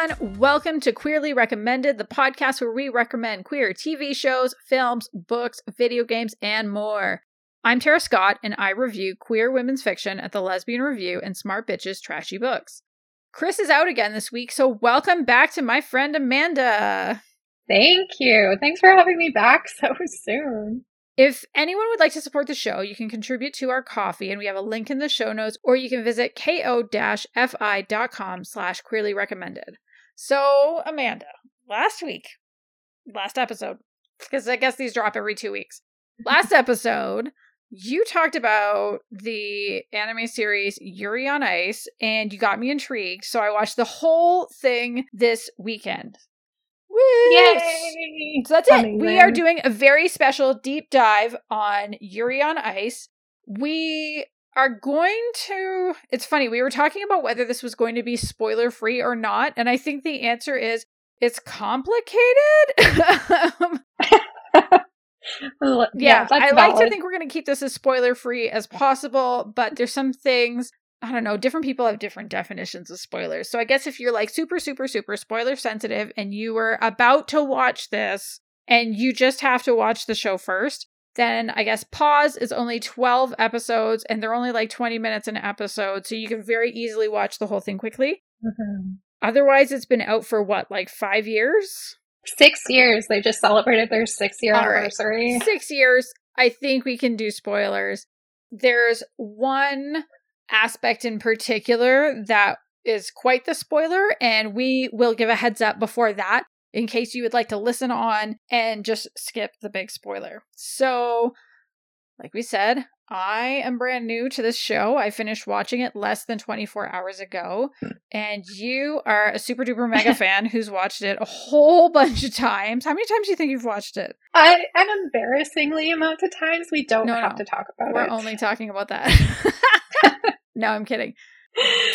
everyone, welcome to Queerly Recommended, the podcast where we recommend queer TV shows, films, books, video games, and more. I'm Tara Scott, and I review queer women's fiction at the Lesbian Review and Smart Bitches Trashy Books. Chris is out again this week, so welcome back to my friend Amanda. Thank you. Thanks for having me back so soon. If anyone would like to support the show, you can contribute to our Ko-fi, and we have a link in the show notes, or you can visit ko-fi.com slash queerly recommended. So, Amanda, last week, last episode, because I guess these drop every two weeks. Last episode, you talked about the anime series Yuri on Ice, and you got me intrigued, so I watched the whole thing this weekend. Woo! Yay! So that's it. We are doing a very special deep dive on Yuri on Ice. We are going to. It's funny, we were talking about whether this was going to be spoiler free or not, and I think the answer is it's complicated. Um, well, yeah, I like to think we're going to keep this as spoiler free as possible, but there's some things. I don't know. Different people have different definitions of spoilers. So I guess if you're like super, super, super spoiler sensitive and you were about to watch this and you just have to watch the show first, then I guess pause is only 12 episodes and they're only like 20 minutes an episode. So you can very easily watch the whole thing quickly. Mhm. Otherwise, it's been out for what, like five years? Six years. They just celebrated their six year All right. anniversary. six years, I think we can do spoilers. There's one aspect in particular that is quite the spoiler, and we will give a heads up before that in case you would like to listen on and just skip the big spoiler. So, like we said, I am brand new to this show. I finished watching it less than 24 hours ago, hmm. and you are a super duper mega fan who's watched it a whole bunch of times. How many times do you think you've watched it? I, an embarrassingly amount of times we don't No, have no. to talk about it. We're only talking about that. no, I'm kidding.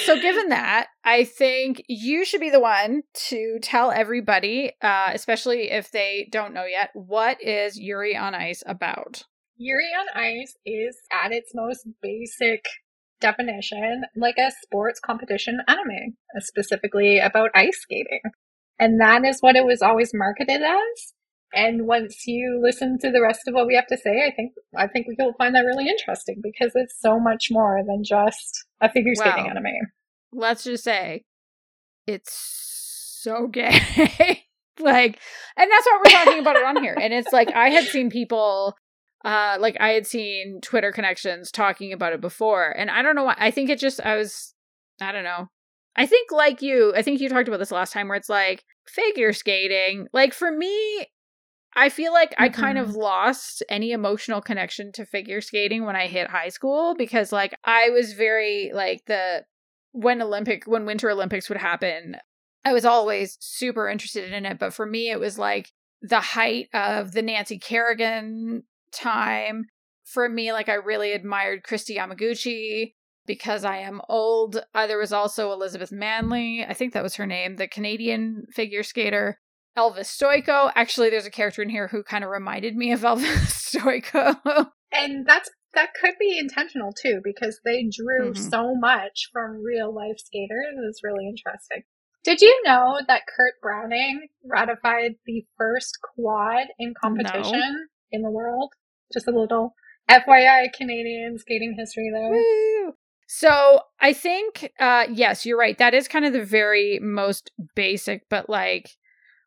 So, given that, I think you should be the one to tell everybody, uh, especially if they don't know yet, what is Yuri on Ice about? Yuri on Ice is, at its most basic definition, like a sports competition anime, specifically about ice skating. And that is what it was always marketed as. And once you listen to the rest of what we have to say, I think I think you'll find that really interesting because it's so much more than just a figure skating Wow. anime. Let's just say it's so gay. like, and that's what we're talking about it on here. And it's like, I had seen people. Uh, like I had seen Twitter connections talking about it before, and I don't know why. I think it just I was, I don't know. I think like you, I think you talked about this last time, where it's like figure skating. Like for me, I feel like I kind of lost any emotional connection to figure skating when I hit high school because like I was very like the when Olympic when Winter Olympics would happen, I was always super interested in it, but for me it was like the height of the Nancy Kerrigan time. For me like I really admired Kristi Yamaguchi because I am old. Uh, there was also Elizabeth Manley, I think that was her name, the Canadian figure skater. Elvis Stojko. Actually, there's a character in here who kind of reminded me of Elvis Stojko. And that's that could be intentional too, because they drew Mhm. so much from real life skaters. It's really interesting. Did you know that Kurt Browning ratified the first quad in competition in the world? Just a little FYI Canadian skating history there. Woo! So I think, uh, yes, you're right. That is kind of the very most basic, but like,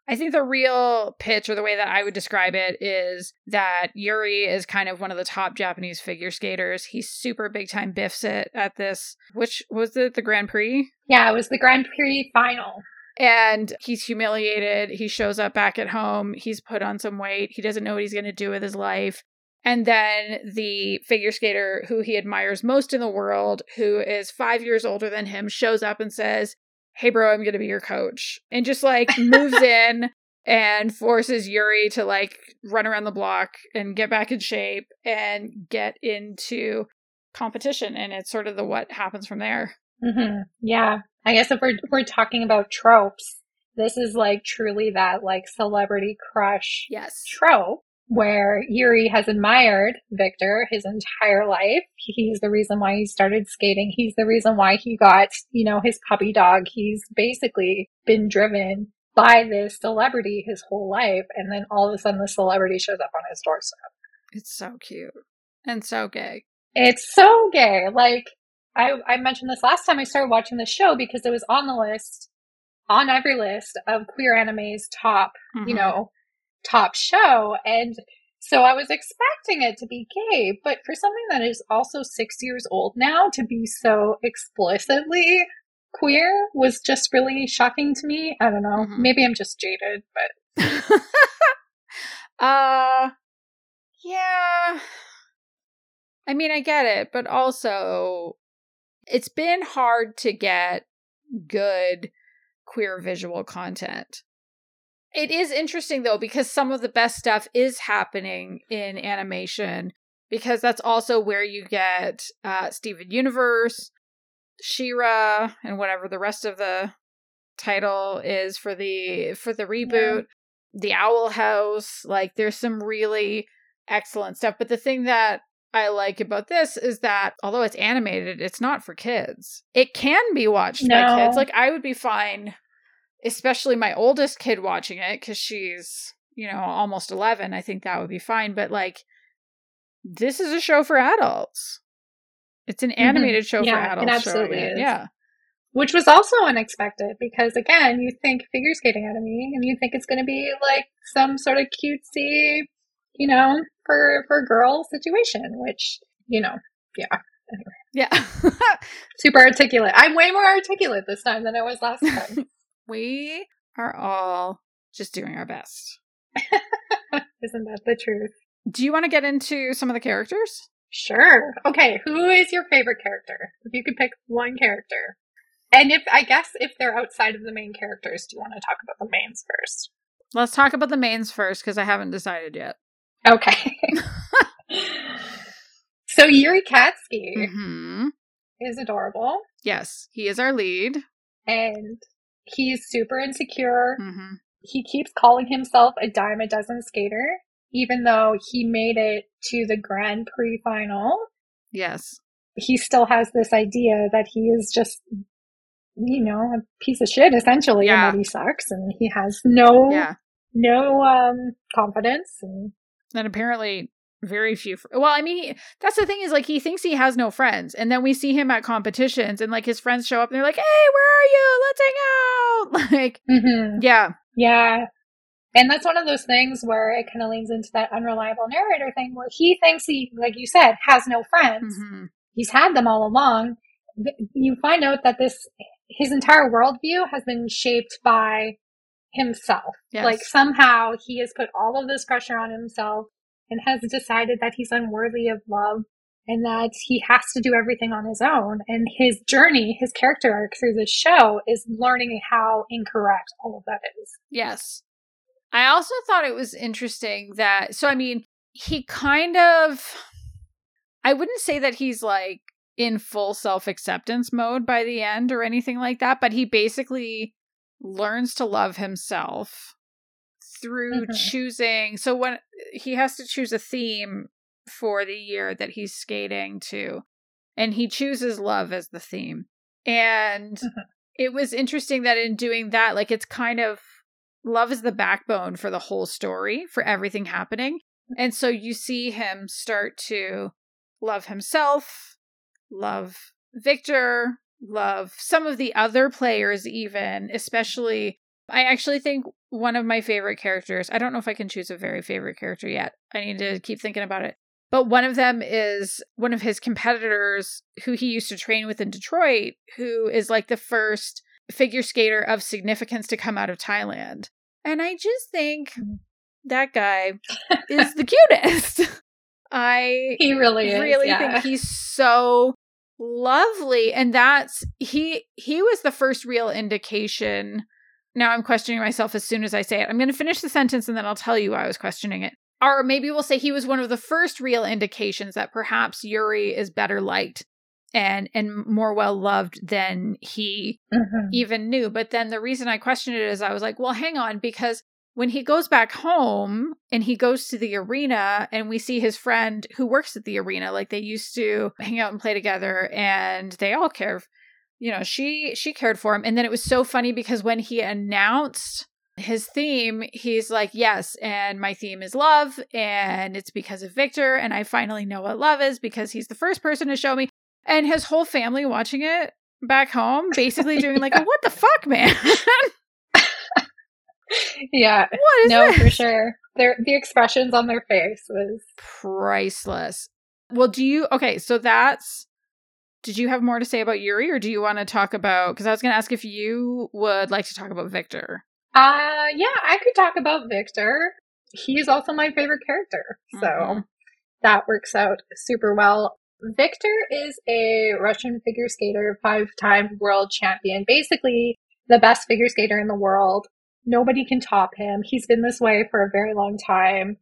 I think the real pitch or the way that I would describe it is that Yuri is kind of one of the top Japanese figure skaters. He's super big time biffs it at this, which was it the Grand Prix? Yeah, it was the Grand Prix final. And he's humiliated. He shows up back at home. He's put on some weight. He doesn't know what he's going to do with his life. And then the figure skater who he admires most in the world, who is five years older than him, shows up and says, Hey, bro, I'm going to be your coach. And just like moves in and forces Yuri to like run around the block and get back in shape and get into competition. And it's sort of the what happens from there. hmm Yeah, I guess if we're if we're talking about tropes, this is like truly that like celebrity crush Yes. trope. Where Yuri has admired Victor his entire life. He's the reason why he started skating. He's the reason why he got, you know, his puppy dog. He's basically been driven by this celebrity his whole life. And then all of a sudden the celebrity shows up on his doorstep. It's so cute and so gay. It's so gay. Like, I, I mentioned this last time I started watching the show because it was on the list, on every list of queer anime's top, mm-hmm. you know, top show. And so I was expecting it to be gay, but for something that is also six years old now to be so explicitly queer was just really shocking to me. I don't know. Mm-hmm. Maybe I'm just jaded, but. uh, yeah. I mean, I get it, but also it's been hard to get good queer visual content. It is interesting though because some of the best stuff is happening in animation because that's also where you get uh Steven Universe, She-Ra, and whatever the rest of the title is for the for the reboot, yeah. the Owl House, like there's some really excellent stuff. But the thing that I like about this is that although it's animated, it's not for kids. It can be watched no. by kids. Like I would be fine especially my oldest kid watching it because she's you know almost 11 i think that would be fine but like this is a show for adults it's an mm-hmm. animated mm-hmm. show yeah, for adults it absolutely is. yeah which was also unexpected because again you think figure skating anime and you think it's going to be like some sort of cutesy you know for for girl situation which you know yeah anyway. yeah super articulate i'm way more articulate this time than i was last time we are all just doing our best. Isn't that the truth? Do you want to get into some of the characters? Sure. Okay, who is your favorite character? If you could pick one character. And if I guess if they're outside of the main characters, do you want to talk about the mains first? Let's talk about the mains first because I haven't decided yet. Okay. so Yuri Katsuki mm-hmm. is adorable. Yes, he is our lead. And He's super insecure. Mm-hmm. He keeps calling himself a dime a dozen skater, even though he made it to the Grand Prix final. Yes. He still has this idea that he is just, you know, a piece of shit essentially, yeah. and that he sucks, and he has no, yeah. no um, confidence. And and apparently very few fr- well i mean he, that's the thing is like he thinks he has no friends and then we see him at competitions and like his friends show up and they're like hey where are you? Let's hang out! Like mm-hmm. yeah. Yeah. And that's one of those things where it kind of leans into that unreliable narrator thing where he thinks he like you said has no friends. Mm-hmm. he's had them all along. You find out that this his entire worldview has been shaped by himself. Yes. like somehow he has put all of this pressure on himself and has decided that he's unworthy of love and that he has to do everything on his own. And his journey, his character arc through the show is learning how incorrect all of that is. Yes. I also thought it was interesting that, so I mean, he kind of, I wouldn't say that he's like in full self acceptance mode by the end or anything like that, but he basically learns to love himself through mm-hmm. choosing so when he has to choose a theme for the year that he's skating to and he chooses love as the theme and mm-hmm. it was interesting that in doing that like it's kind of love is the backbone for the whole story for everything happening and so you see him start to love himself love victor love some of the other players even especially I actually think one of my favorite characters, I don't know if I can choose a very favorite character yet. I need to keep thinking about it. But one of them is one of his competitors who he used to train with in Detroit, who is like the first figure skater of significance to come out of Thailand. And I just think mm. that guy is the cutest. I he really is, really yeah. think he's so lovely and that's he he was the first real indication now I'm questioning myself as soon as I say it. I'm going to finish the sentence and then I'll tell you why I was questioning it. Or maybe we'll say he was one of the first real indications that perhaps Yuri is better liked and and more well loved than he mm-hmm. even knew. But then the reason I questioned it is I was like, well, hang on, because when he goes back home and he goes to the arena and we see his friend who works at the arena like they used to hang out and play together and they all care you know she she cared for him and then it was so funny because when he announced his theme he's like yes and my theme is love and it's because of victor and i finally know what love is because he's the first person to show me and his whole family watching it back home basically doing like Yeah. what the fuck man yeah. what is No, this? for sure. Their the expressions on their face was priceless. Well, do you okay? So that's. Did you have more to say about Yuri, or do you want to talk about? Because I was going to ask if you would like to talk about Victor. uh yeah, I could talk about Victor. He's also my favorite character. So Mhm. that works out super well. Victor is a Russian figure skater, five time world champion, basically the best figure skater in the world. Nobody can top him. He's been this way for a very long time,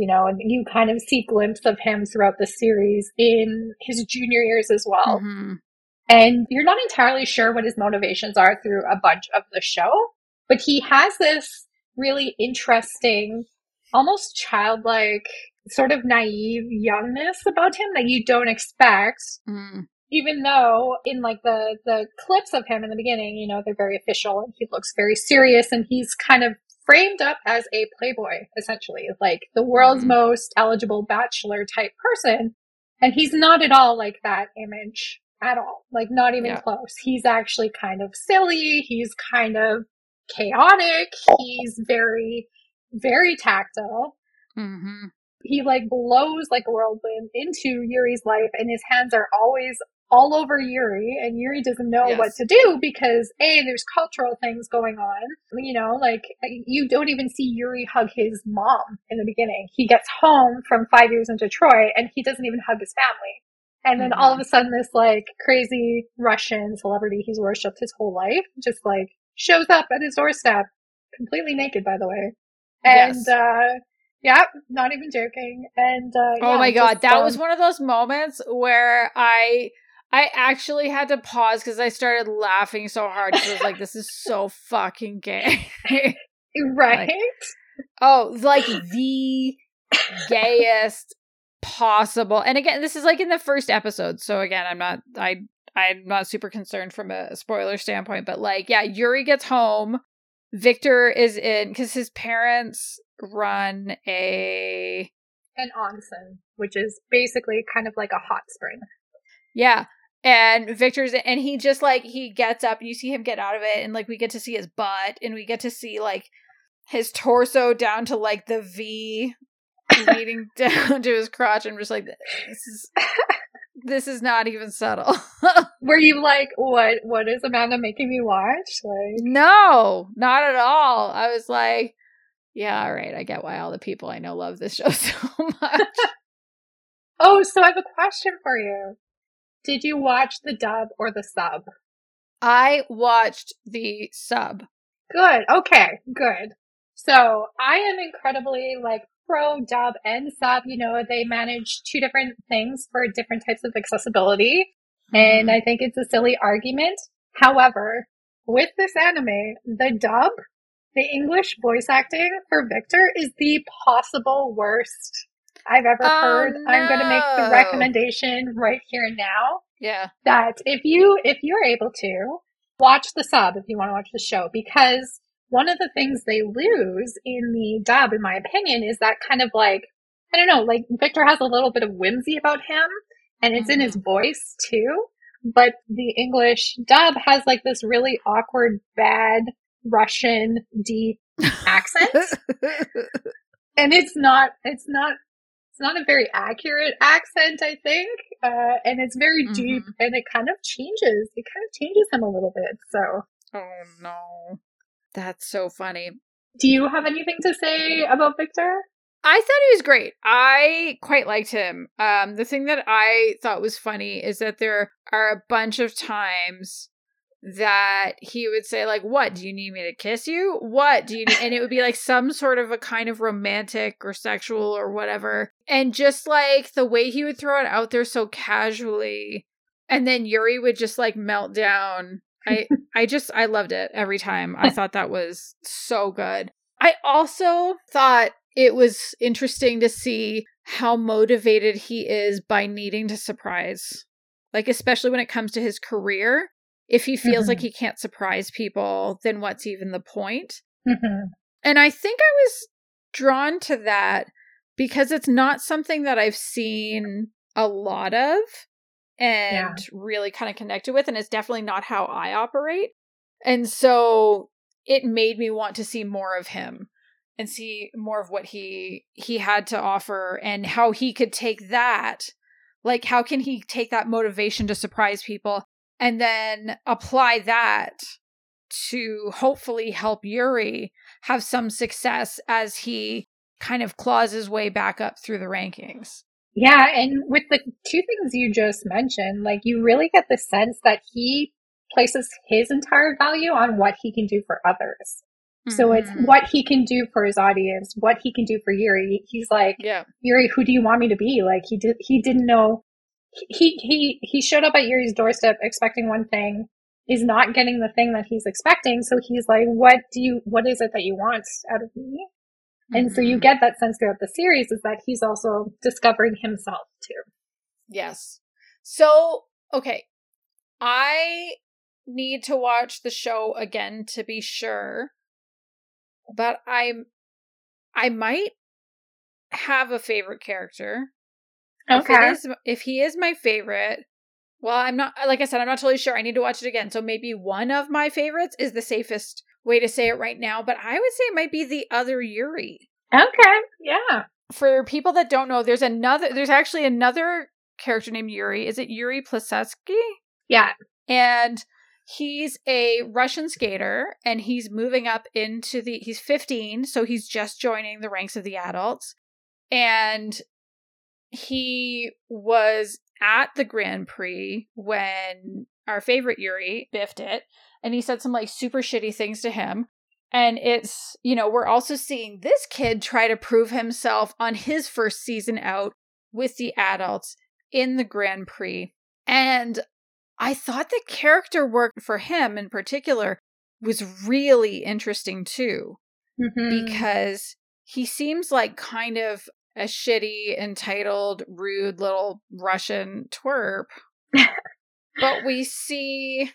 you know, and you kind of see glimpse of him throughout the series in his junior years as well. Mhm. And you're not entirely sure what his motivations are through a bunch of the show, but he has this really interesting, almost childlike, sort of naive youngness about him that you don't expect. Mm. Even though in like the, the clips of him in the beginning, you know, they're very official and he looks very serious and he's kind of framed up as a playboy, essentially, like the world's Mhm. most eligible bachelor type person. And he's not at all like that image at all. Like not even Yeah. close. He's actually kind of silly. He's kind of chaotic. He's very, very tactile. hmm He like blows like a whirlwind into Yuri's life and his hands are always all over Yuri and Yuri doesn't know Yes. what to do because A, there's cultural things going on. You know, like you don't even see Yuri hug his mom in the beginning. He gets home from five years in Detroit and he doesn't even hug his family. And then all of a sudden this like crazy Russian celebrity he's worshipped his whole life just like shows up at his doorstep, completely naked by the way. And Yes. uh yeah, not even joking. And uh Oh yeah, my god, just, that um, was one of those moments where I I actually had to pause because I started laughing so hard. 'cause I was like, "This is so fucking gay." right. Oh, like the gayest possible. And again, this is like in the first episode. So again, I'm not I I'm not super concerned from a spoiler standpoint, but like yeah, Yuri gets home. Victor is in cuz his parents run a An onsen, which is basically kind of like a hot spring. yeah. And Victor's and he just like he gets up and you see him get out of it and like we get to see his butt and we get to see like his torso down to like the V leading down to his crotch. I'm just like this is this is not even subtle. Were you like, what? What is Amanda making me watch? Like, no, not at all. I was like, yeah, all right. I get why all the people I know love this show so much. oh, so I have a question for you. Did you watch the dub or the sub? I watched the sub. Good. Okay. Good. So I am incredibly like pro dub and sub. You know, they manage two different things for different types of accessibility. And mm-hmm. I think it's a silly argument. However, with this anime, the dub, the English voice acting for Victor is the possible worst I've ever Oh, heard. I'm going to make the recommendation right here and now yeah. that if you if you're able to watch the sub if you want to watch the show because one of the things they lose in the dub in my opinion is that kind of like I don't know like Victor has a little bit of whimsy about him and it's in his mm-hmm. voice too but the English dub has like this really awkward bad Russian deep accent and it's not it's not not a very accurate accent i think uh, and it's very deep and it kind of changes it kind of changes him a little bit so oh no. That's so funny. do you have anything to say about victor I thought he was great. I quite liked him. Um, the thing that I thought was funny is that there are a bunch of times that he would say like what do you need me to kiss you? What do you need? And it would be like some sort of a kind of romantic or sexual or whatever. And just like the way he would throw it out there so casually and then yuri would just like melt down. I i just i loved it every time. I thought that was so good. I also thought it was interesting to see how motivated he is by needing to surprise. Like, especially when it comes to his career. If he feels mm-hmm. like he can't surprise people, then what's even the point? Mm-hmm. And I think I was drawn to that because it's not something that I've seen a lot of and yeah. really kind of connected with. And it's definitely not how I operate. And so it made me want to see more of him and see more of what he he had to offer and how he could take that like how can he take that motivation to surprise people and then apply that to hopefully help Yuri have some success as he kind of claws his way back up through the rankings. Yeah, and with the two things you just mentioned, like you really get the sense that he places his entire value on what he can do for others. Mm-hmm. So it's mm-hmm. what he can do for his audience, what he can do for Yuri. He's like, yeah. Yuri, who do you want me to be? Like he did, he didn't know. He he he showed up at Yuri's doorstep expecting one thing, is not getting the thing that he's expecting. So he's like, what do you? What is it that you want out of me? Mm-hmm. And so you mm-hmm. get that sense throughout the series is that he's also discovering himself too. Yes. So okay, I need to watch the show again to be sure but I'm I might have a favorite character. Okay. If, is, if he is my favorite, well, I'm not like I said, I'm not totally sure. I need to watch it again. So maybe one of my favorites is the safest way to say it right now, but I would say it might be the other Yuri. Okay. Yeah. For people that don't know, there's another there's actually another character named Yuri. Is it Yuri Plisetsky? Yeah. And he's a Russian skater and he's moving up into the he's 15, so he's just joining the ranks of the adults. And he was at the Grand Prix when our favorite Yuri biffed it and he said some like super shitty things to him. And it's, you know, we're also seeing this kid try to prove himself on his first season out with the adults in the Grand Prix. And I thought the character work for him in particular was really interesting too, mm-hmm. because he seems like kind of a shitty, entitled, rude little Russian twerp. but we see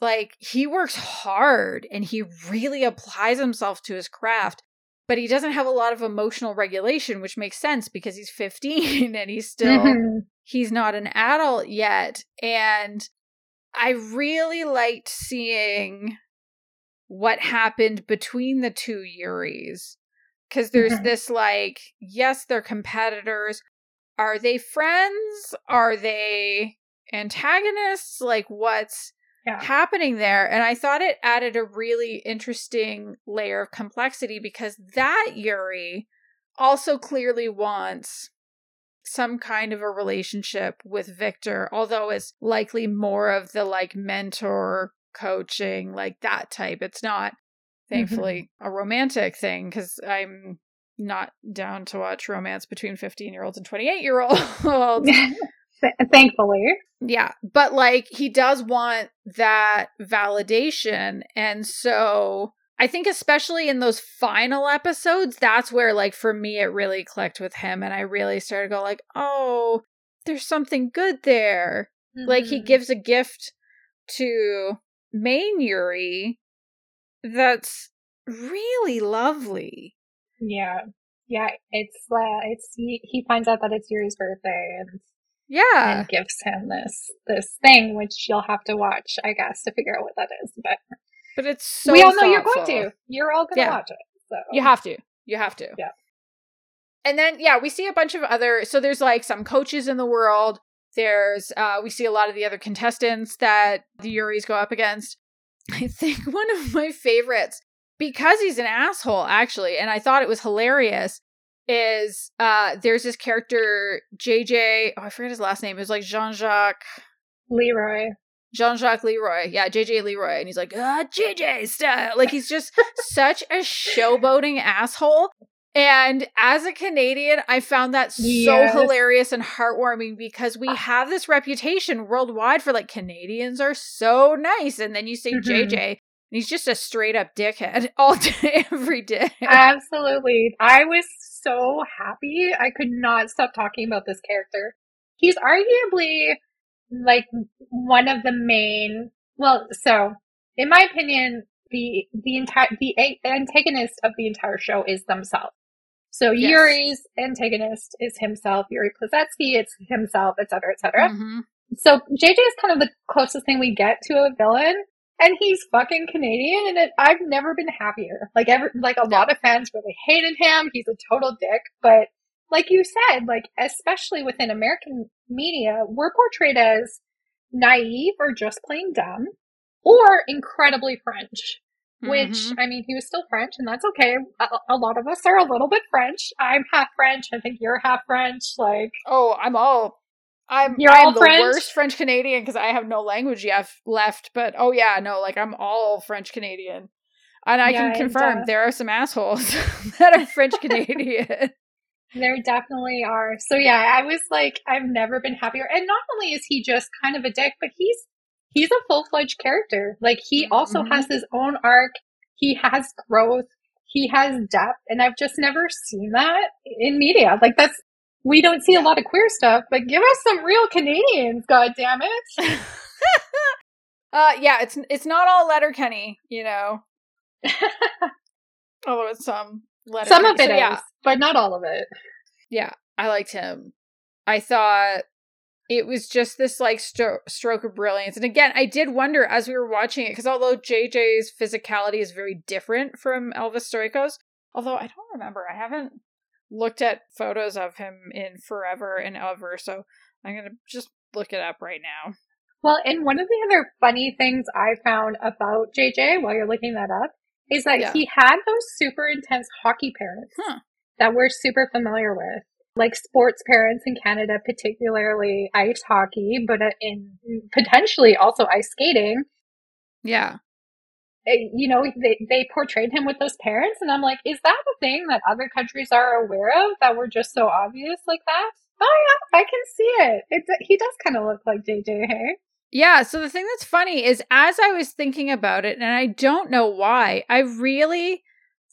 like he works hard and he really applies himself to his craft but he doesn't have a lot of emotional regulation which makes sense because he's 15 and he's still mm-hmm he's not an adult yet. And I really liked seeing what happened between the two Yuris. Because there's mm-hmm. this like, yes, they're competitors. Are they friends? Are they antagonists? Like, what's yeah. happening there? And I thought it added a really interesting layer of complexity because that Yuri also clearly wants some kind of a relationship with Victor, although it's likely more of the like mentor coaching, like that type. It's not. Thankfully, mm-hmm. a romantic thing because I'm not down to watch romance between 15 year olds and 28 year olds. Thankfully. Yeah. But like he does want that validation. And so I think especially in those final episodes, that's where like for me it really clicked with him and I really started to go like, "Oh, there's something good there." Mm-hmm. Like he mm-hmm. gives a gift to main Yuri that's really lovely. Yeah. Yeah, it's uh, it's he, he finds out that it's Yuri's birthday and yeah, and gives him this this thing which you'll have to watch, I guess, to figure out what that is. But but it's so We all know thoughtful. you're going to. You're all going to yeah. watch it. So You have to. You have to. Yeah. And then yeah, we see a bunch of other so there's like some coaches in the world. There's uh we see a lot of the other contestants that the Yuris go up against. I think one of my favorites because he's an asshole actually and I thought it was hilarious is uh there's this character JJ oh I forget his last name it was like Jean-Jacques Leroy Jean Jacques Leroy. Yeah, JJ Leroy. And he's like, ah, JJ style. Like he's just such a showboating asshole. And as a Canadian, I found that so yes. hilarious and heartwarming because we have this reputation worldwide for like Canadians are so nice. And then you see mm-hmm. JJ, he's just a straight up dickhead all day, every day. Absolutely. I was so happy. I could not stop talking about this character. He's arguably like one of the main, well, so in my opinion, the, the entire, the antagonist of the entire show is themselves. So yes. Yuri's antagonist is himself, Yuri Plisetsky, it's himself, etc., etc. Mm-hmm. So JJ is kind of the closest thing we get to a villain, and he's fucking Canadian, and it, I've never been happier. Like ever, like a lot of fans really hated him. He's a total dick, but like you said, like especially within American media, we're portrayed as naive or just plain dumb, or incredibly French. Which mm-hmm. I mean, he was still French, and that's okay. A, a, lot of us are a little bit French. I'm half French. I think you're half French. Like, oh, I'm all I'm You're I'm the French? worst French Canadian because I have no language yet left. But oh yeah, no, like I'm all French Canadian, and I yeah, can confirm and, uh, there are some assholes that are French Canadian. There definitely are. So yeah, I was like, I've never been happier. And not only is he just kind of a dick, but he's he's a full fledged character. Like he also mm-hmm. has his own arc. He has growth. He has depth, and I've just never seen that in media. Like that's we don't see a lot of queer stuff, but give us some real Canadians, god damn it. uh yeah, it's it's not all Letterkenny, you know. Although it's some letter Some of it so, is, yeah. but not all of it. Yeah, I liked him. I thought it was just this like stro- stroke of brilliance. And again, I did wonder as we were watching it because although JJ's physicality is very different from Elvis Stojko's, although I don't remember, I haven't looked at photos of him in forever and ever, so I'm gonna just look it up right now. Well, and one of the other funny things I found about JJ while you're looking that up is that yeah. he had those super intense hockey parents huh. that we're super familiar with. Like sports parents in Canada, particularly ice hockey, but in potentially also ice skating. Yeah. Eh, you know, they, they portrayed him with those parents. And I'm like, is that the thing that other countries are aware of that we're just so obvious like that? Oh yeah, I can see it. It he does kind of look like JJ, hey? Yeah, so the thing that's funny is as I was thinking about it, and I don't know why, I really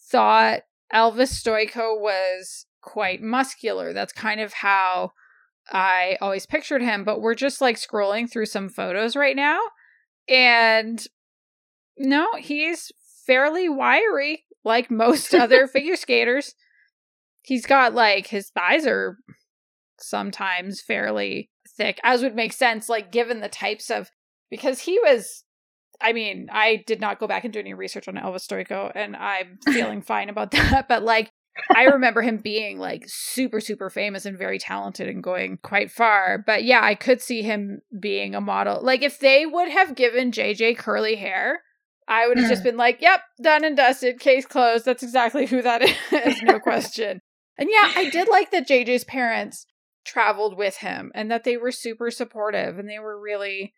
thought Elvis Stojko was quite muscular. That's kind of how I always pictured him, but we're just like scrolling through some photos right now. And no, he's fairly wiry, like most other figure skaters. He's got like his thighs are sometimes fairly thick, as would make sense, like given the types of because he was I mean, I did not go back and do any research on Elvis Stojko, and I'm feeling fine about that. But like, I remember him being like super, super famous and very talented and going quite far. But yeah, I could see him being a model. Like, if they would have given JJ curly hair, I would have just mm. been like, yep, done and dusted, case closed. That's exactly who that is, no question. And yeah, I did like that JJ's parents traveled with him and that they were super supportive and they were really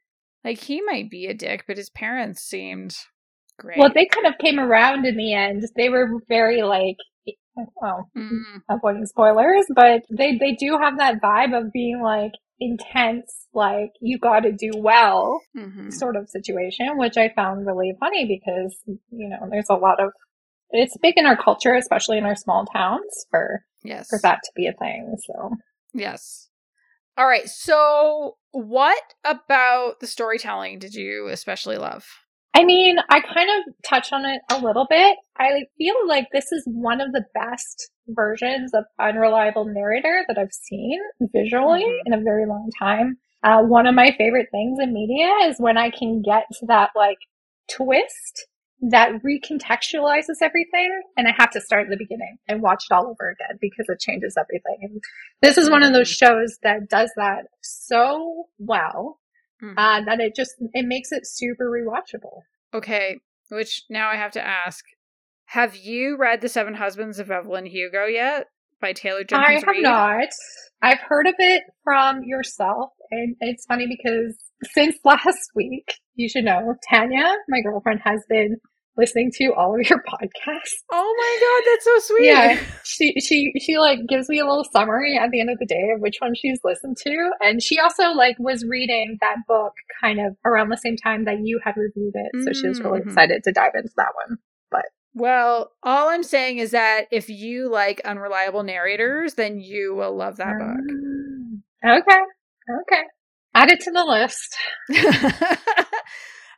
like he might be a dick, but his parents seemed great. Well, they kind of came around in the end. They were very like well, mm. avoiding spoilers, but they they do have that vibe of being like intense, like you got to do well mm-hmm. sort of situation, which I found really funny because, you know, there's a lot of, it's big in our culture, especially in our small towns for, yes. for that to be a thing. So, yes. All right. So, what about the storytelling did you especially love? I mean, I kind of touch on it a little bit. I feel like this is one of the best versions of unreliable narrator that I've seen visually mm-hmm. in a very long time. Uh, one of my favorite things in media is when I can get to that like twist that recontextualizes everything and I have to start at the beginning and watch it all over again because it changes everything. And this is one of those mm-hmm. shows that does that so well mm-hmm. uh, that it just it makes it super rewatchable. Okay, which now I have to ask: Have you read The Seven Husbands of Evelyn Hugo yet by Taylor Jenkins? I have not. I've heard of it from yourself, and it's funny because since last week, you should know, Tanya, my girlfriend, has been listening to all of your podcasts. Oh my god, that's so sweet. Yeah, she she she like gives me a little summary at the end of the day of which one she's listened to, and she also like was reading that book kind of around the same time that you had reviewed it, so she was really Mhm. excited to dive into that one. But well, all I'm saying is that if you like unreliable narrators, then you will love that book. Mm. Okay, okay, add it to the list.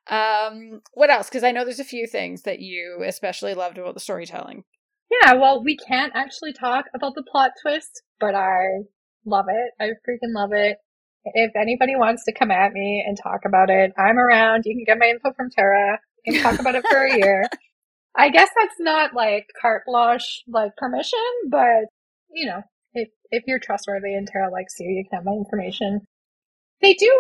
um, what else? Because I know there's a few things that you especially loved about the storytelling. Yeah, well, we can't actually talk about the plot twist, but I love it. I freaking love it. If anybody wants to come at me and talk about it, I'm around. You can get my info from Tara. Can talk about it for a year. I guess that's not like carte blanche, like permission, but you know, if if you're trustworthy and Tara likes you, you can have my information. They do.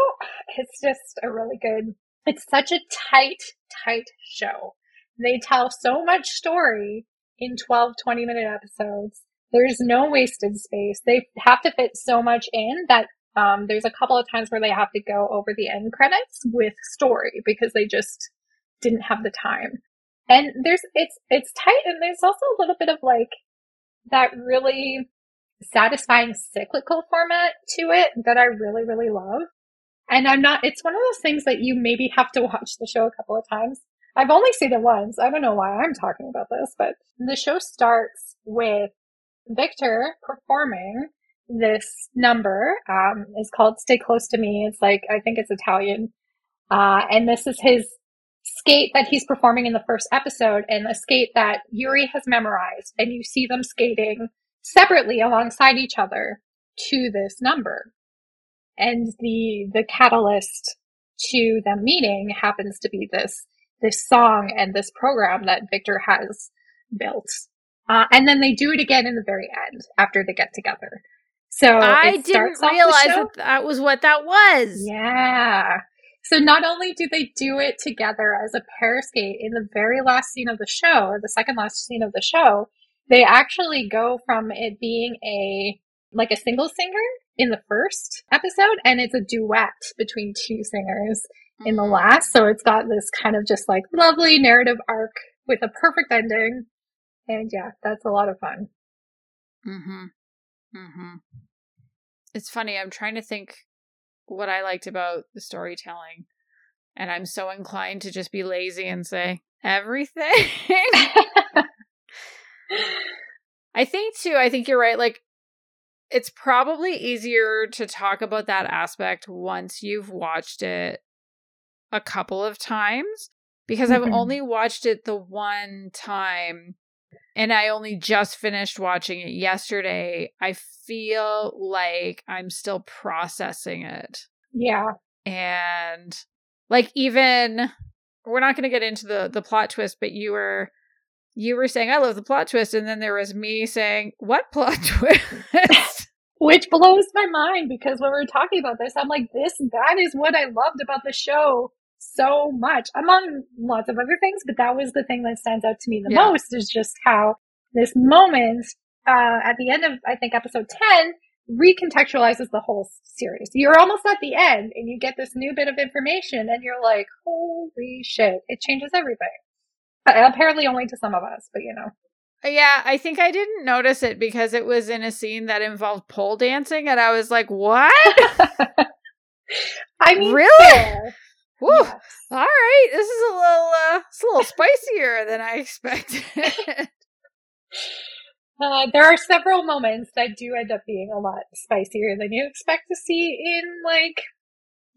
It's just a really good. It's such a tight, tight show. They tell so much story in 12, 20 minute episodes. There's no wasted space. They have to fit so much in that um, there's a couple of times where they have to go over the end credits with story because they just didn't have the time. And there's it's it's tight and there's also a little bit of like that really satisfying cyclical format to it that I really, really love. And I'm not it's one of those things that you maybe have to watch the show a couple of times. I've only seen it once. I don't know why I'm talking about this, but the show starts with Victor performing this number. Um, it's called Stay Close to Me. It's like, I think it's Italian. Uh, and this is his skate that he's performing in the first episode and a skate that Yuri has memorized. And you see them skating separately alongside each other to this number. And the, the catalyst to them meeting happens to be this, this song and this program that Victor has built. Uh, and then they do it again in the very end after they get together. So I didn't the realize that that was what that was. yeah. So not only do they do it together as a pair skate in the very last scene of the show, or the second last scene of the show, they actually go from it being a like a single singer in the first episode, and it's a duet between two singers in the last. So it's got this kind of just like lovely narrative arc with a perfect ending. And yeah, that's a lot of fun. Mm-hmm. Mm-hmm. It's funny, I'm trying to think what I liked about the storytelling. And I'm so inclined to just be lazy and say everything. I think too, I think you're right. Like it's probably easier to talk about that aspect once you've watched it a couple of times because I've Mhm. only watched it the one time and I only just finished watching it yesterday. I feel like I'm still processing it. yeah. And like even we're not going to get into the the plot twist, but you were you were saying I love the plot twist and then there was me saying what plot twist? Which blows my mind because when we were talking about this, I'm like, this, that is what I loved about the show so much, among lots of other things, but that was the thing that stands out to me the Yeah. most is just how this moment, uh, at the end of, I think, episode 10, recontextualizes the whole series. You're almost at the end and you get this new bit of information and you're like, holy shit, it changes everything. Apparently only to some of us, but you know. Yeah, I think I didn't notice it because it was in a scene that involved pole dancing and I was like, "What?" I mean, Really? fair. Woo. Yes. All right, this is a little uh it's a little spicier than I expected. Uh, there are several moments that do end up being a lot spicier than you expect to see in like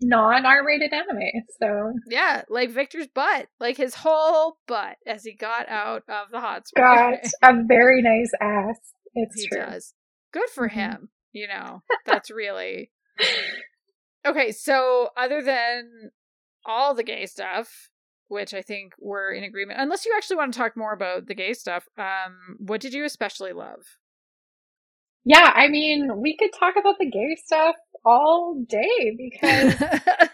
non R-rated anime. So, yeah, like Victor's butt, like his whole butt as he got out of the hot got a very nice ass. It's he true. does. Good for Mhm. him. You know, that's really okay. So, other than all the gay stuff, which I think we're in agreement, unless you actually want to talk more about the gay stuff, um, what did you especially love? Yeah, I mean, we could talk about the gay stuff all day because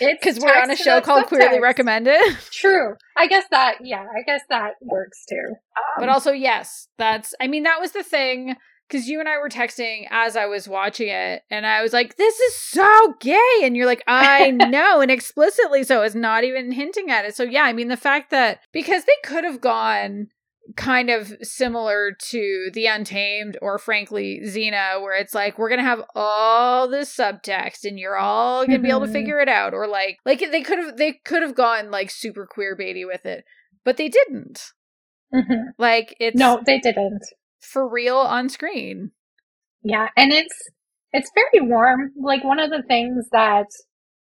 it's Because we're on a show called Queerly. Recommended. True. I guess that. Yeah, I guess that works too. Um, But also, yes, that's, I mean, that was the thing because you and I were texting as I was watching it, and I was like, "This is so gay," and you're like, "I know," and explicitly so, is not even hinting at it. So yeah, I mean, the fact that because they could have gone kind of similar to the Untamed or frankly Xena, where it's like we're gonna have all this subtext and you're all gonna mm-hmm. be able to mm-hmm. figure it out, or like like they could have they could have gone like super queer baity with it, but they didn't. Mm-hmm. Like it's no, they didn't for real on screen. Yeah, and it's it's very warm. Like one of the things that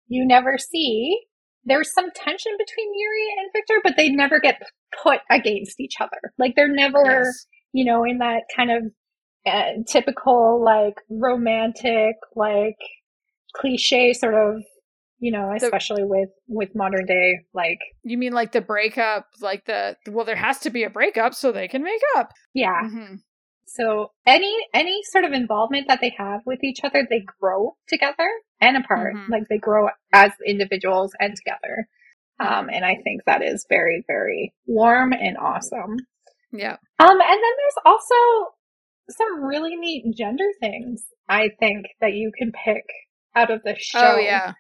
you never see. There's some tension between Yuri and Victor, but they never get put against each other. Like they're never, yes. you know, in that kind of uh, typical like romantic like cliche sort of you know especially the, with with modern day like you mean like the breakup like the well there has to be a breakup so they can make up yeah mm-hmm. So any any sort of involvement that they have with each other, they grow together and apart. Mm-hmm. Like they grow as individuals and together. Um, and I think that is very, very warm and awesome. Yeah. Um, and then there's also some really neat gender things I think that you can pick out of the show. Oh yeah.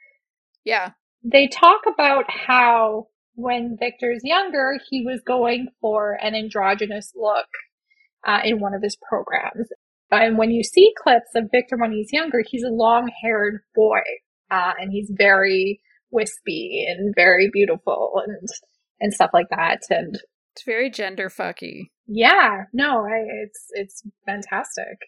Yeah. They talk about how when Victor's younger, he was going for an androgynous look uh, in one of his programs. And when you see clips of Victor when he's younger, he's a long haired boy. Uh, and he's very wispy and very beautiful and, and stuff like that. And it's very gender fucky. Yeah, no, I, it's, it's fantastic.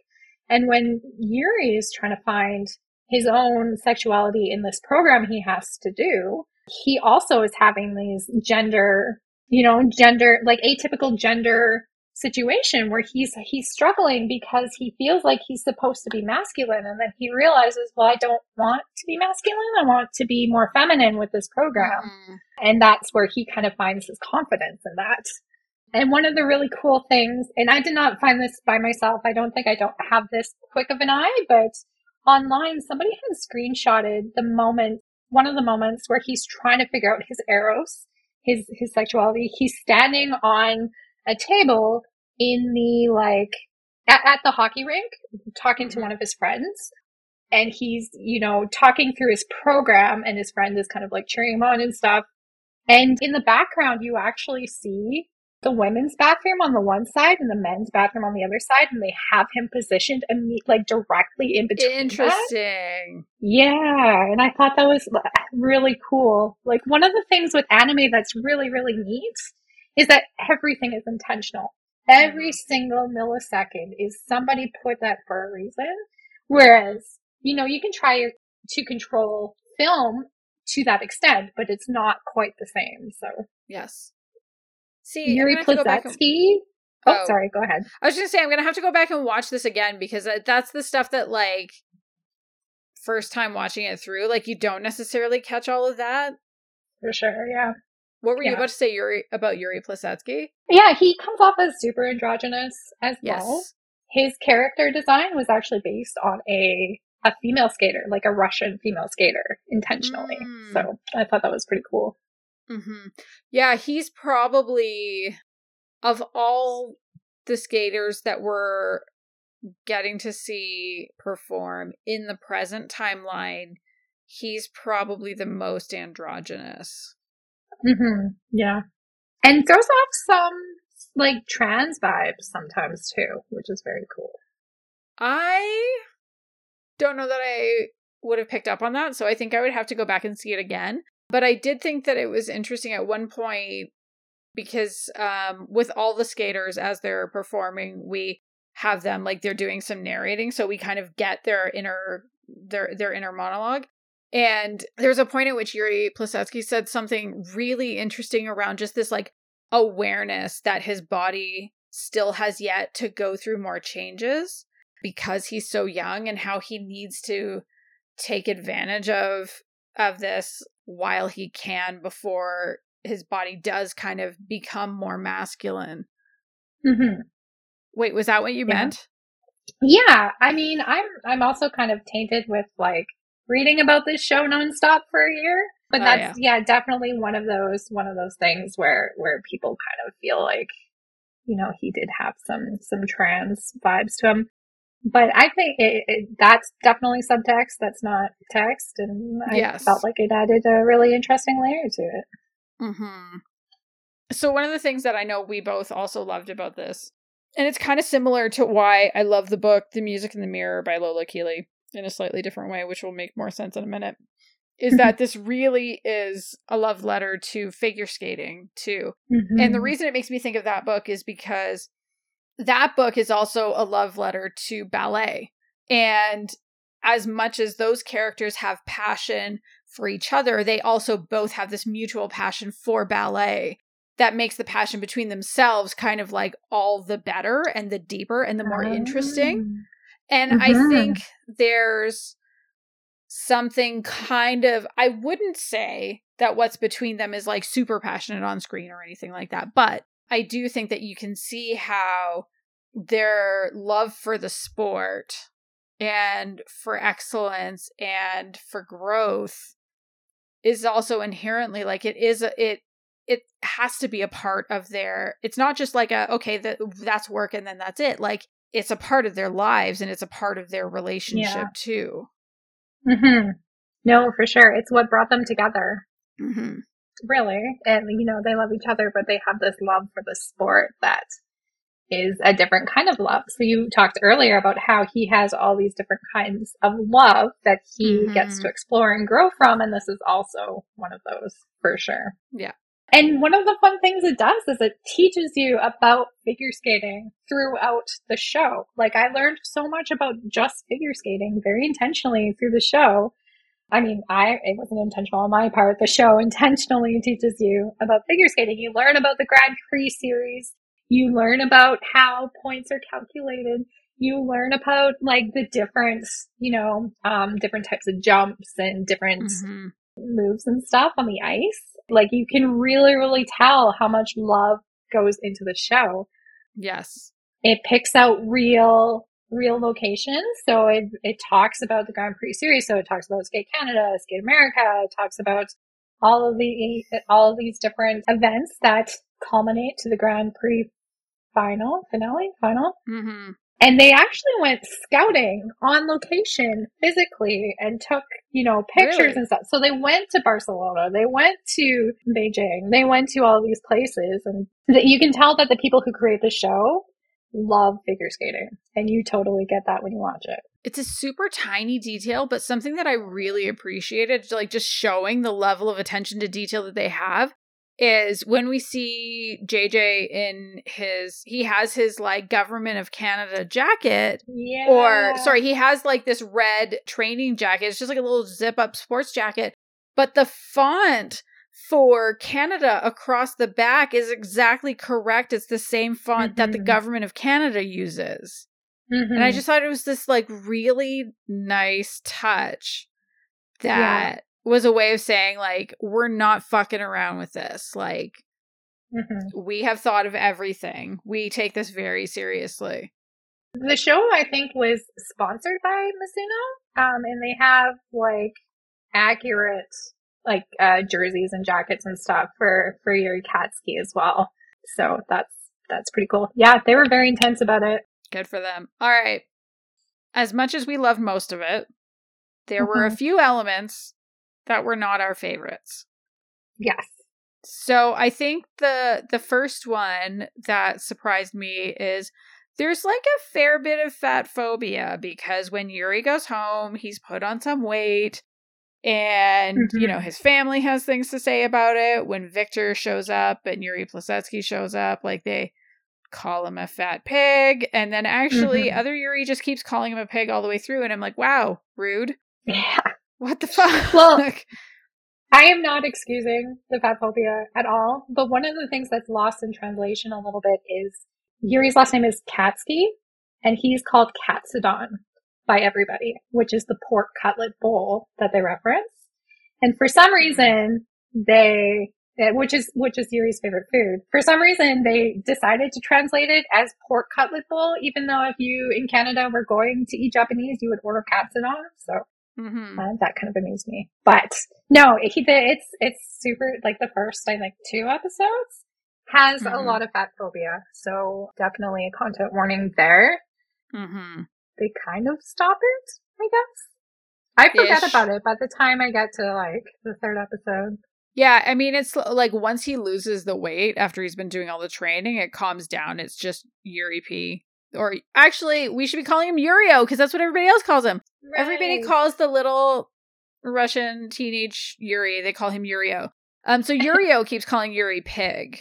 And when Yuri is trying to find his own sexuality in this program he has to do, he also is having these gender, you know, gender, like atypical gender situation where he's he's struggling because he feels like he's supposed to be masculine. And then he realizes well I don't want to be masculine. I want to be more feminine with this program. Mm-hmm. and that's where he kind of finds his confidence in that. And one of the really cool things and I did not find this by myself. I don't think I don't have this quick of an eye but online somebody had screenshotted the moment one of the moments where he's trying to figure out his eros his his sexuality. He's standing on a table in the like at, at the hockey rink talking to mm-hmm. one of his friends and he's you know talking through his program and his friend is kind of like cheering him on and stuff and in the background you actually see the women's bathroom on the one side and the men's bathroom on the other side and they have him positioned and meet like directly in between interesting that. yeah and i thought that was really cool like one of the things with anime that's really really neat is that everything is intentional. Every single millisecond is somebody put that for a reason. Whereas, you know, you can try to control film to that extent, but it's not quite the same. So yes. See, Yuri Plisetsky. Oh, oh, sorry. Go ahead. I was going to say I'm going to have to go back and watch this again because that's the stuff that like first time watching it through, like you don't necessarily catch all of that. For sure, yeah. What were yeah. you about to say Yuri about Yuri Plisetsky? Yeah, he comes off as super androgynous as yes. well. His character design was actually based on a a female skater, like a Russian female skater, intentionally. Mm. So I thought that was pretty cool. Mm-hmm. Yeah, he's probably of all the skaters that we're getting to see perform in the present timeline, he's probably the most androgynous. Mm-hmm. Yeah. And throws off some like trans vibes sometimes too, which is very cool. I don't know that I would have picked up on that, so I think I would have to go back and see it again. But I did think that it was interesting at one point because um, with all the skaters as they're performing, we have them like they're doing some narrating, so we kind of get their inner their their inner monologue. And there's a point at which Yuri Plisetsky said something really interesting around just this like awareness that his body still has yet to go through more changes because he's so young and how he needs to take advantage of of this while he can before his body does kind of become more masculine. Mm-hmm. Wait, was that what you yeah. meant? Yeah, I mean, I'm I'm also kind of tainted with like reading about this show nonstop for a year. But oh, that's yeah. yeah, definitely one of those one of those things where where people kind of feel like, you know, he did have some some trans vibes to him. but I think it, it, that's definitely subtext. That's not text, and I Yes. felt like it added a really interesting layer to it. Mm-hmm. So one of the things that I know we both also loved about this, and it's kind of similar to why I love the book "The Music in the Mirror" by Lola Keeley in a slightly different way, which will make more sense in a minute. Is mm-hmm. that this really is a love letter to figure skating too? Mm-hmm. And the reason it makes me think of that book is because that book is also a love letter to ballet. And as much as those characters have passion for each other, they also both have this mutual passion for ballet that makes the passion between themselves kind of like all the better and the deeper and the more interesting. Ah. And I Mhm. think there's something kind of, I wouldn't say that what's between them is like super passionate on screen or anything like that, but I do think that you can see how their love for the sport and for excellence and for growth is also inherently like it is a, it it has to be a part of their it's not just like a okay that that's work and then that's it like it's a part of their lives and it's a part of their relationship Yeah. too hmm No, for sure. It's what brought them together. mm-hmm. Really. And, you know, they love each other, but they have this love for the sport that is a different kind of love. So you talked earlier about how he has all these different kinds of love that he Mhm. gets to explore and grow from. And this is also one of those for sure. Yeah. And one of the fun things it does is it teaches you about figure skating throughout the show. Like I learned so much about just figure skating very intentionally through the show. I mean, I it wasn't intentional on my part. The show intentionally teaches you about figure skating. You learn about the Grand Prix series. You learn about how points are calculated. You learn about like the different, you know, um, different types of jumps and different Mm-hmm. moves and stuff on the ice. Like you can really, really tell how much love goes into the show. yes It picks out real, real locations. So it, it talks about the Grand Prix series. So it talks about Skate Canada, Skate America. It talks about all of the, all of these different events that culminate to the Grand Prix final, finale, final. mm-hmm. And they actually went scouting on location physically and took, you know, pictures Really? and stuff. So they went to Barcelona, they went to Beijing, they went to all these places and that you can tell that the people who create the show love figure skating. And you totally get that when you watch it. it's a super tiny detail but something that i really appreciated like just showing the level of attention to detail that they have is when we see jj in his he has his like government of canada jacket Yeah. or sorry he has like this red training jacket it's just like a little zip up sports jacket but the font for canada across the back is exactly correct it's the same font that the Mhm. government of canada uses Mhm. and I just thought it was this like really nice touch that was a way of saying like we're not fucking around with this. Like Mhm. we have thought of everything. We take this very seriously. The show, I think, was sponsored by Mizuno, um, and they have like accurate like uh, jerseys and jackets and stuff for for Yuri Katsuki as well. So that's that's pretty cool. Yeah, they were very intense about it. Good for them. All right. As much as we loved most of it, there were a Mhm. few elements that were not our favorites. Yes. So I think the the first one that surprised me is there's like a fair bit of fat phobia because when Yuri goes home, he's put on some weight and you know Mhm. his family has things to say about it. When Victor shows up and Yuri Plisetsky shows up, like they call him a fat pig and then actually Mhm. other Yuri just keeps calling him a pig all the way through and I'm like, "Wow, rude. Yeah. What the fuck?" Well, I am not excusing the fat phobia at all, but one of the things that's lost in translation a little bit is Yuri's last name is Katsuki, and he's called Katsudon by everybody, which is the pork cutlet bowl that they reference. And for some reason, they, eh, which is, which is Yuri's favorite food. For some reason, they decided to translate it as pork cutlet bowl, even though if you in Canada were going to eat Japanese, you would order Katsudon. So mhm. uh, that kind of amused me. But no, it, it's it's super. Like the first, I think, two episodes has a Mhm. lot of fat phobia. So definitely a content warning there. Mm-hmm. they kind of stop it, I guess. I forget Ish. about it by the time I get to like the third episode. Yeah, I mean, it's like once he loses the weight after he's been doing all the training, it calms down. It's just Yuri P. Or actually, we should be calling him Yurio because that's what everybody else calls him. Everybody calls the little Russian teenage Yuri, they call him Yurio. Um, so Yurio keeps calling Yuri Pig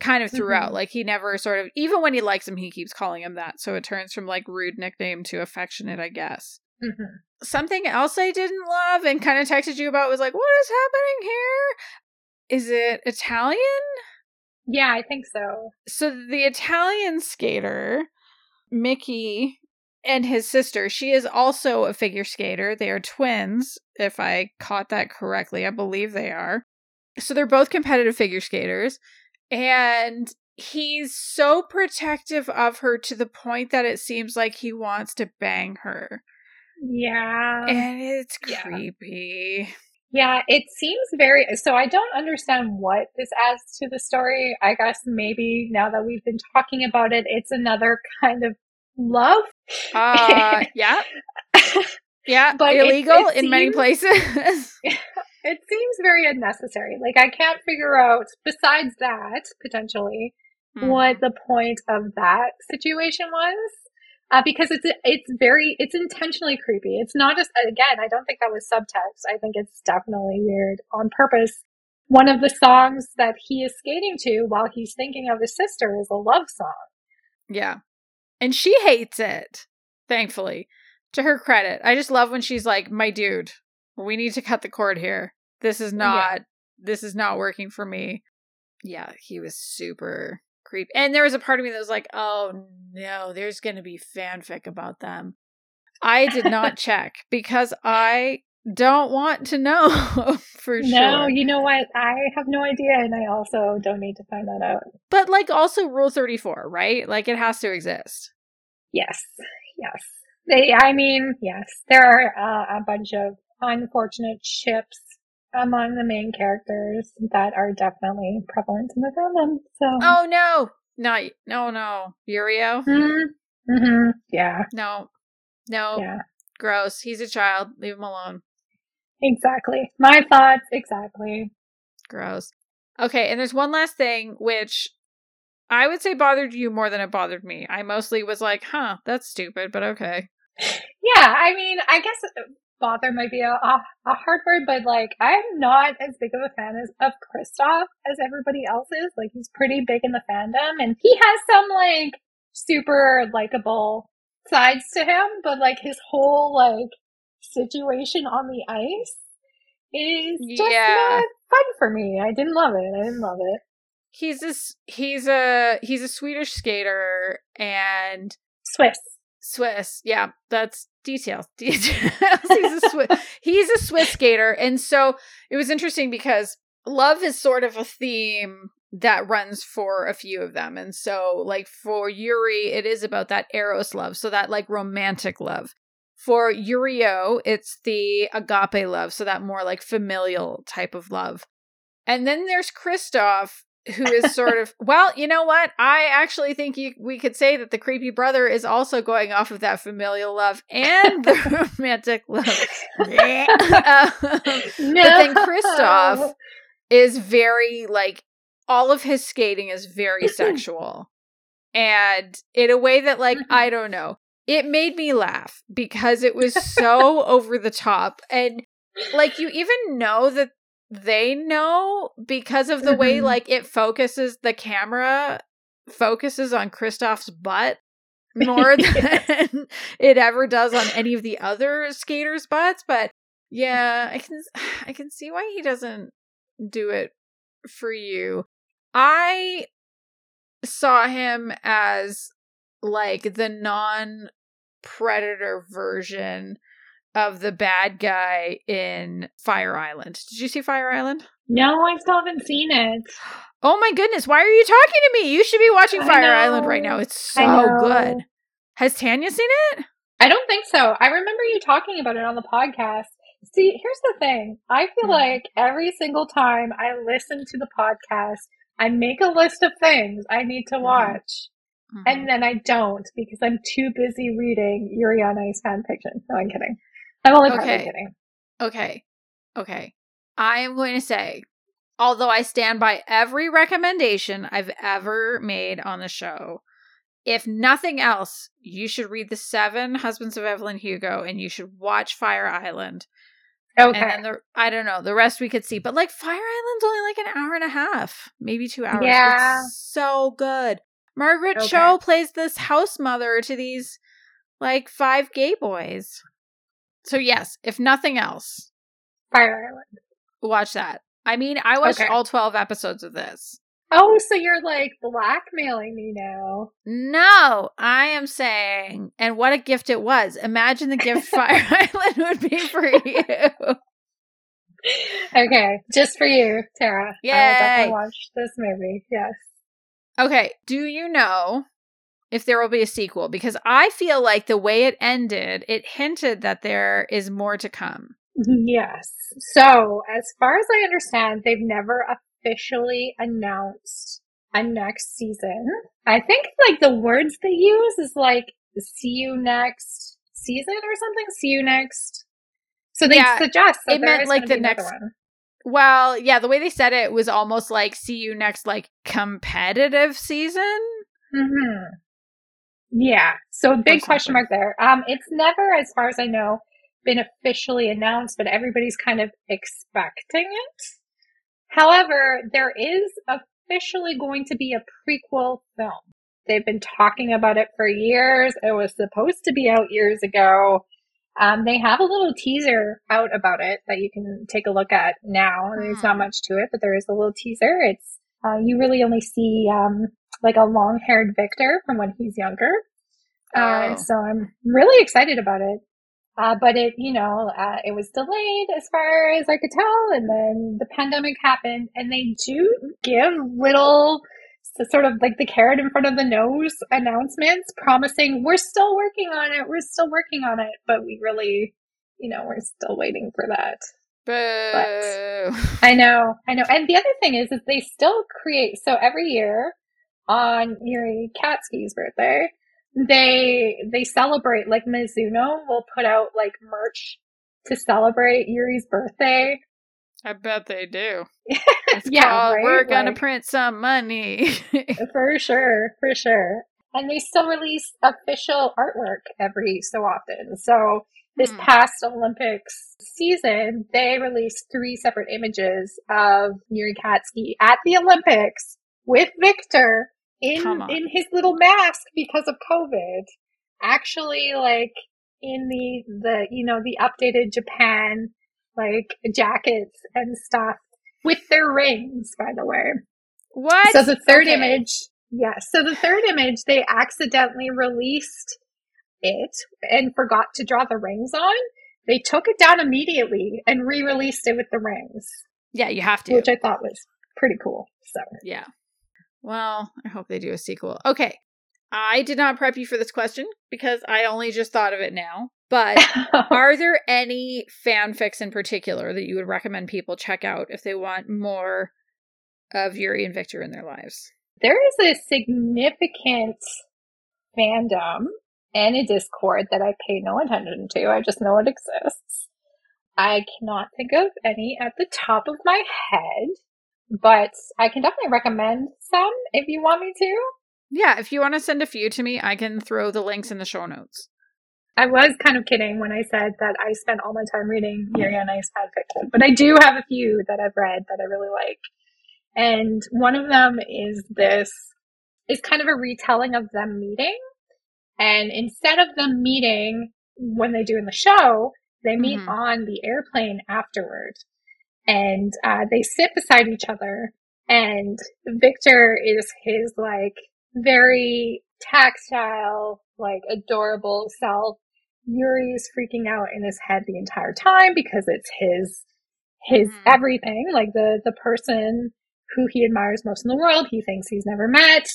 kind of throughout. Mhm. Like he never sort of, even when he likes him, he keeps calling him that. So it turns from like rude nickname to affectionate, I guess. Mhm. Something else I didn't love and kind of texted you about was like, what is happening here? Is it Italian? Yeah, I think so. So the Italian skater, Mickey, and his sister, she is also a figure skater. They are twins, if I caught that correctly. I believe they are. So they're both competitive figure skaters. And he's so protective of her to the point that it seems like he wants to bang her. Yeah. And it's creepy. Yeah, it seems very so I don't understand what this adds to the story. I guess maybe now that we've been talking about it, it's another kind of love. Uh yeah. Yeah. But illegal it in many places. It seems very unnecessary. Like I can't figure out besides that potentially Hmm. what the point of that situation was. Uh, because it's it's very it's intentionally creepy. It's not just again. I don't think that was subtext. I think it's definitely weird on purpose. One of the songs that he is skating to while he's thinking of his sister is a love song. Yeah. And she hates it, thankfully. To her credit. I just love when she's like, My dude, we need to cut the cord here. This is not this is not working for me. Yeah, he was super creepy. And there was a part of me that was like, oh no, there's gonna be fanfic about them. I did not check because I don't want to know for No, sure. you know what? I have no idea, and I also don't need to find that out. But like also rule 34, right? Like it has to exist. Yes, yes. They, I mean, yes, there are uh, a bunch of unfortunate ships among the main characters that are definitely prevalent in the fandom. So, Oh no. Not no no. Yurio? mm-hmm. hmm yeah, No. No. yeah, Gross. He's a child. Leave him alone. exactly. My thoughts, exactly. Gross. Okay, and there's one last thing which I would say bothered you more than it bothered me. I mostly was like, huh, that's stupid, but okay. Yeah, I mean, I guess bother might be a, a, hard word, but like, I'm not as big of a fan as, of Christophe as everybody else is. Like, he's pretty big in the fandom, and he has some like super likable sides to him, but like his whole like situation on the ice is just Yeah. not fun for me. I didn't love it. I didn't love it. He's this he's a he's a Swedish skater and Swiss. Swiss. Yeah, that's details. Details. he's a Swiss. he's a Swiss skater, and so it was interesting because love is sort of a theme that runs for a few of them, and so like for Yuri, it is about that eros love, so that like romantic love. For Yurio, it's the agape love, so that more like familial type of love. And then there's Christophe, who is sort of well, you know what? I actually think you, we could say that the creepy brother is also going off of that familial love and the romantic love. Um, No. But then Christophe is very like all of his skating is very sexual, and in a way that like I don't know, it made me laugh because it was so over the top and like you even know that they know because of the way Mhm. like it focuses the camera focuses on Christophe's butt more than it ever does on any of the other skaters' butts. But yeah, I can I can see why he doesn't do it for you. I saw him as like the non predator version of the bad guy in Fire Island. Did you see Fire Island? No, I still haven't seen it. Oh my goodness, why are you talking to me? You should be watching Fire Island right now. It's so good. Has Tanya seen it? I don't think so. I remember you talking about it on the podcast. See, here's the thing. I feel Hmm. like every single time I listen to the podcast, I make a list of things I need to Mhm. watch. Mm-hmm. And then I don't because I'm too busy reading Yuri on Ice fan fiction. No, I'm kidding. I'm only okay. kidding. Okay. Okay. I am going to say, although I stand by every recommendation I've ever made on the show, if nothing else, you should read The Seven Husbands of Evelyn Hugo and you should watch Fire Island. Okay. And then the, I don't know, the rest we could see. But like Fire Island's only like an hour and a half, maybe two hours. Yeah. It's so good. Margaret okay. Cho plays this house mother to these like five gay boys. So yes, if nothing else, Fire Island. Watch that. I mean, I watched okay. all 12 episodes of this. Oh, so you're like blackmailing me now. No, I am saying, and what a gift it was. Imagine the gift Fire Island would be for you. Okay, just for you, Tara. Yeah. I will watch this movie. Yes. Okay, do you know if there will be a sequel? Because I feel like the way it ended, it hinted that there is more to come. Yes. So, as far as I understand, they've never officially announced a next season. I think like the words they use is like see you next season or something. See you next. So they yeah, suggest that it meant like the next one. Well, yeah, the way they said it was almost like see you next like competitive season. Mhm. Yeah. So big question mark there. Um it's never as far as I know been officially announced, but everybody's kind of expecting it. However, there is officially going to be a prequel film. They've been talking about it for years. It was supposed to be out years ago. Um, they have a little teaser out about it that you can take a look at now. There's not hmm. much to it, but there is a little teaser. It's uh, you really only see um, like a long-haired Victor from when he's younger. Uh, oh. so I'm really excited about it. Uh, but it, you know, uh, it was delayed as far as I could tell. And then the pandemic happened and they do give little sort of like the carrot in front of the nose announcements promising we're still working on it. We're still working on it. But we really, you know, we're still waiting for that. Boo. But I know, I know. And the other thing is, is they still create, so every year on Yuri Katsuki's birthday, they they celebrate like Mizuno will put out like merch to celebrate Yuri's birthday. I bet they do. yeah, called, right? we're gonna like, print some money. for sure, for sure. And they still release official artwork every so often. So this hmm. past Olympics season, they released three separate images of Yuri Katsuki at the Olympics with Victor in in his little mask because of COVID. Actually, like in the the you know the updated Japan like jackets and stuff with their rings. By the way, what? So the third okay. image, yes. So the third image, they accidentally released it and forgot to draw the rings on. They took it down immediately and re-released it with the rings. Yeah, you have to, which I thought was pretty cool. So yeah. Well, I hope they do a sequel. Okay. I did not prep you for this question because I only just thought of it now. But are there any fanfics in particular that you would recommend people check out if they want more of Yuri and Victor in their lives? There is a significant fandom and a Discord that I pay no attention to. I just know it exists. I cannot think of any at the top of my head but I can definitely recommend some if you want me to. Yeah, if you want to send a few to me, I can throw the links in the show notes. I was kind of kidding when I said that I spent all my time reading Yuri on Ice fanfiction, but I do have a few that I've read that I really like. And one of them is this, is kind of a retelling of them meeting. And instead of them meeting when they do in the show, they meet mm-hmm. on the airplane afterward and uh, they sit beside each other. And Victor is his like very tactile, like adorable self. Yuri is freaking out in his head the entire time because it's his his mm. everything, like the the person who he admires most in the world, he thinks he's never met,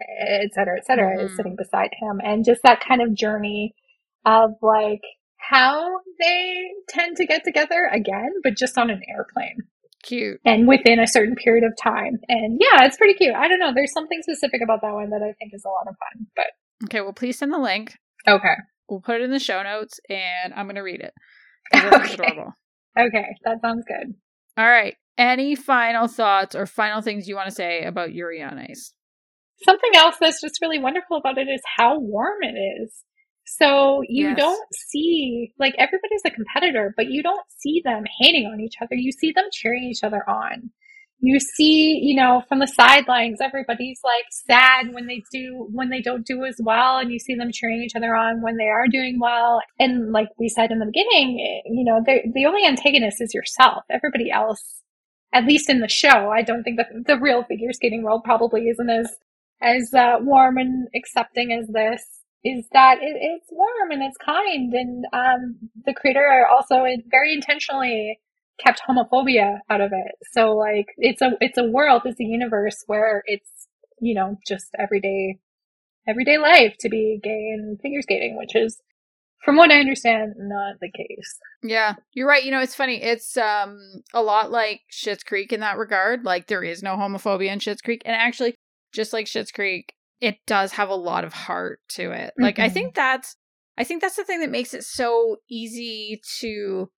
et cetera, et cetera, mm. is mm-hmm. sitting beside him. And just that kind of journey of like how they tend to get together again, but just on an airplane. Cute. And within a certain period of time. And yeah, it's pretty cute. I don't know. There's something specific about that one that I think is a lot of fun. But Okay, well, please send the link. okay. We'll put it in the show notes and I'm going to read it. 'cause I think it's Okay. adorable. Okay. That sounds good. All right. Any final thoughts or final things you want to say about Yuri on Ice? Something else that's just really wonderful about it is how warm it is. So you Yes. don't see, like, everybody's a competitor, but you don't see them hating on each other. You see them cheering each other on. You see, you know, from the sidelines, everybody's like sad when they do, when they don't do as well. And you see them cheering each other on when they are doing well. And like we said in the beginning, you know, the, the only antagonist is yourself. Everybody else, at least in the show, I don't think that the real figure skating world probably isn't as as uh, warm and accepting as this is that it, it's warm and it's kind and um, the creator also very intentionally kept homophobia out of it so like it's a it's a world it's a universe where it's you know just everyday everyday life to be gay and figure skating which is from what i understand not the case Yeah, you're right. You know, it's funny. It's um a lot like Schitt's Creek in that regard. Like there is no homophobia in Schitt's Creek, and actually, just like Schitt's Creek, it does have a lot of heart to it. Like I Mhm. think that's, I think that's the thing that makes it so easy to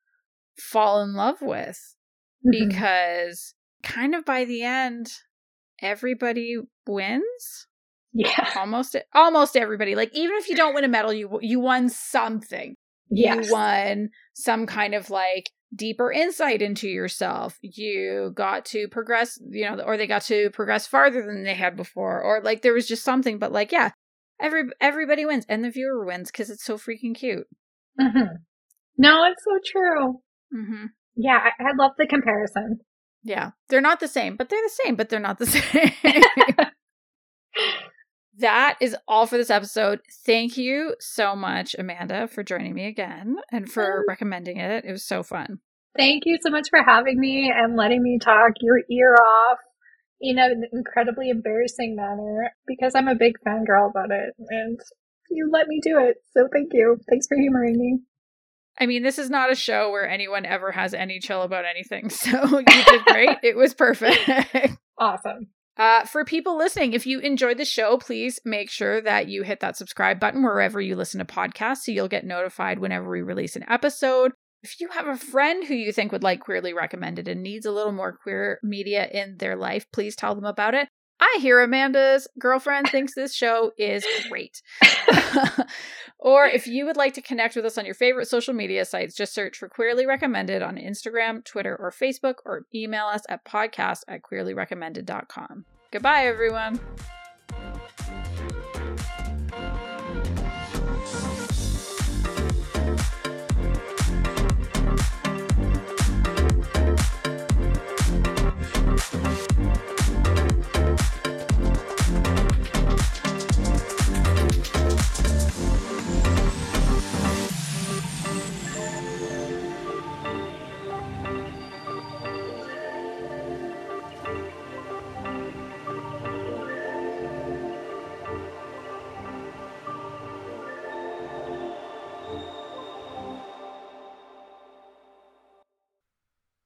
fall in love with Mm-hmm. because kind of by the end, everybody wins. yeah Almost, almost everybody. Like even if you don't win a medal, you you won something yes you won some kind of like deeper insight into yourself. You got to progress you know or they got to progress farther than they had before or like there was just something but like yeah every everybody wins and the viewer wins because it's so freaking cute. Hmm no it's so true. Hmm yeah I, I love the comparison. Yeah they're not the same but they're the same but they're not the same that is all for this episode thank you so much amanda for joining me again and for Mm. recommending it it was so fun Thank you so much for having me and letting me talk your ear off in an incredibly embarrassing manner because I'm a big fangirl about it and you let me do it. So thank you. Thanks for humoring me. I mean, this is not a show where anyone ever has any chill about anything. So you did great. it was perfect. Awesome. Uh, for people listening, if you enjoyed the show, please make sure that you hit that subscribe button wherever you listen to podcasts so you'll get notified whenever we release an episode. If you have a friend who you think would like Queerly Recommended and needs a little more queer media in their life, please tell them about it. I hear Amanda's girlfriend thinks this show is great. or if you would like to connect with us on your favorite social media sites, just search for Queerly Recommended on Instagram, Twitter, or Facebook, or email us at podcast at queerlyrecommended.com. Goodbye, everyone.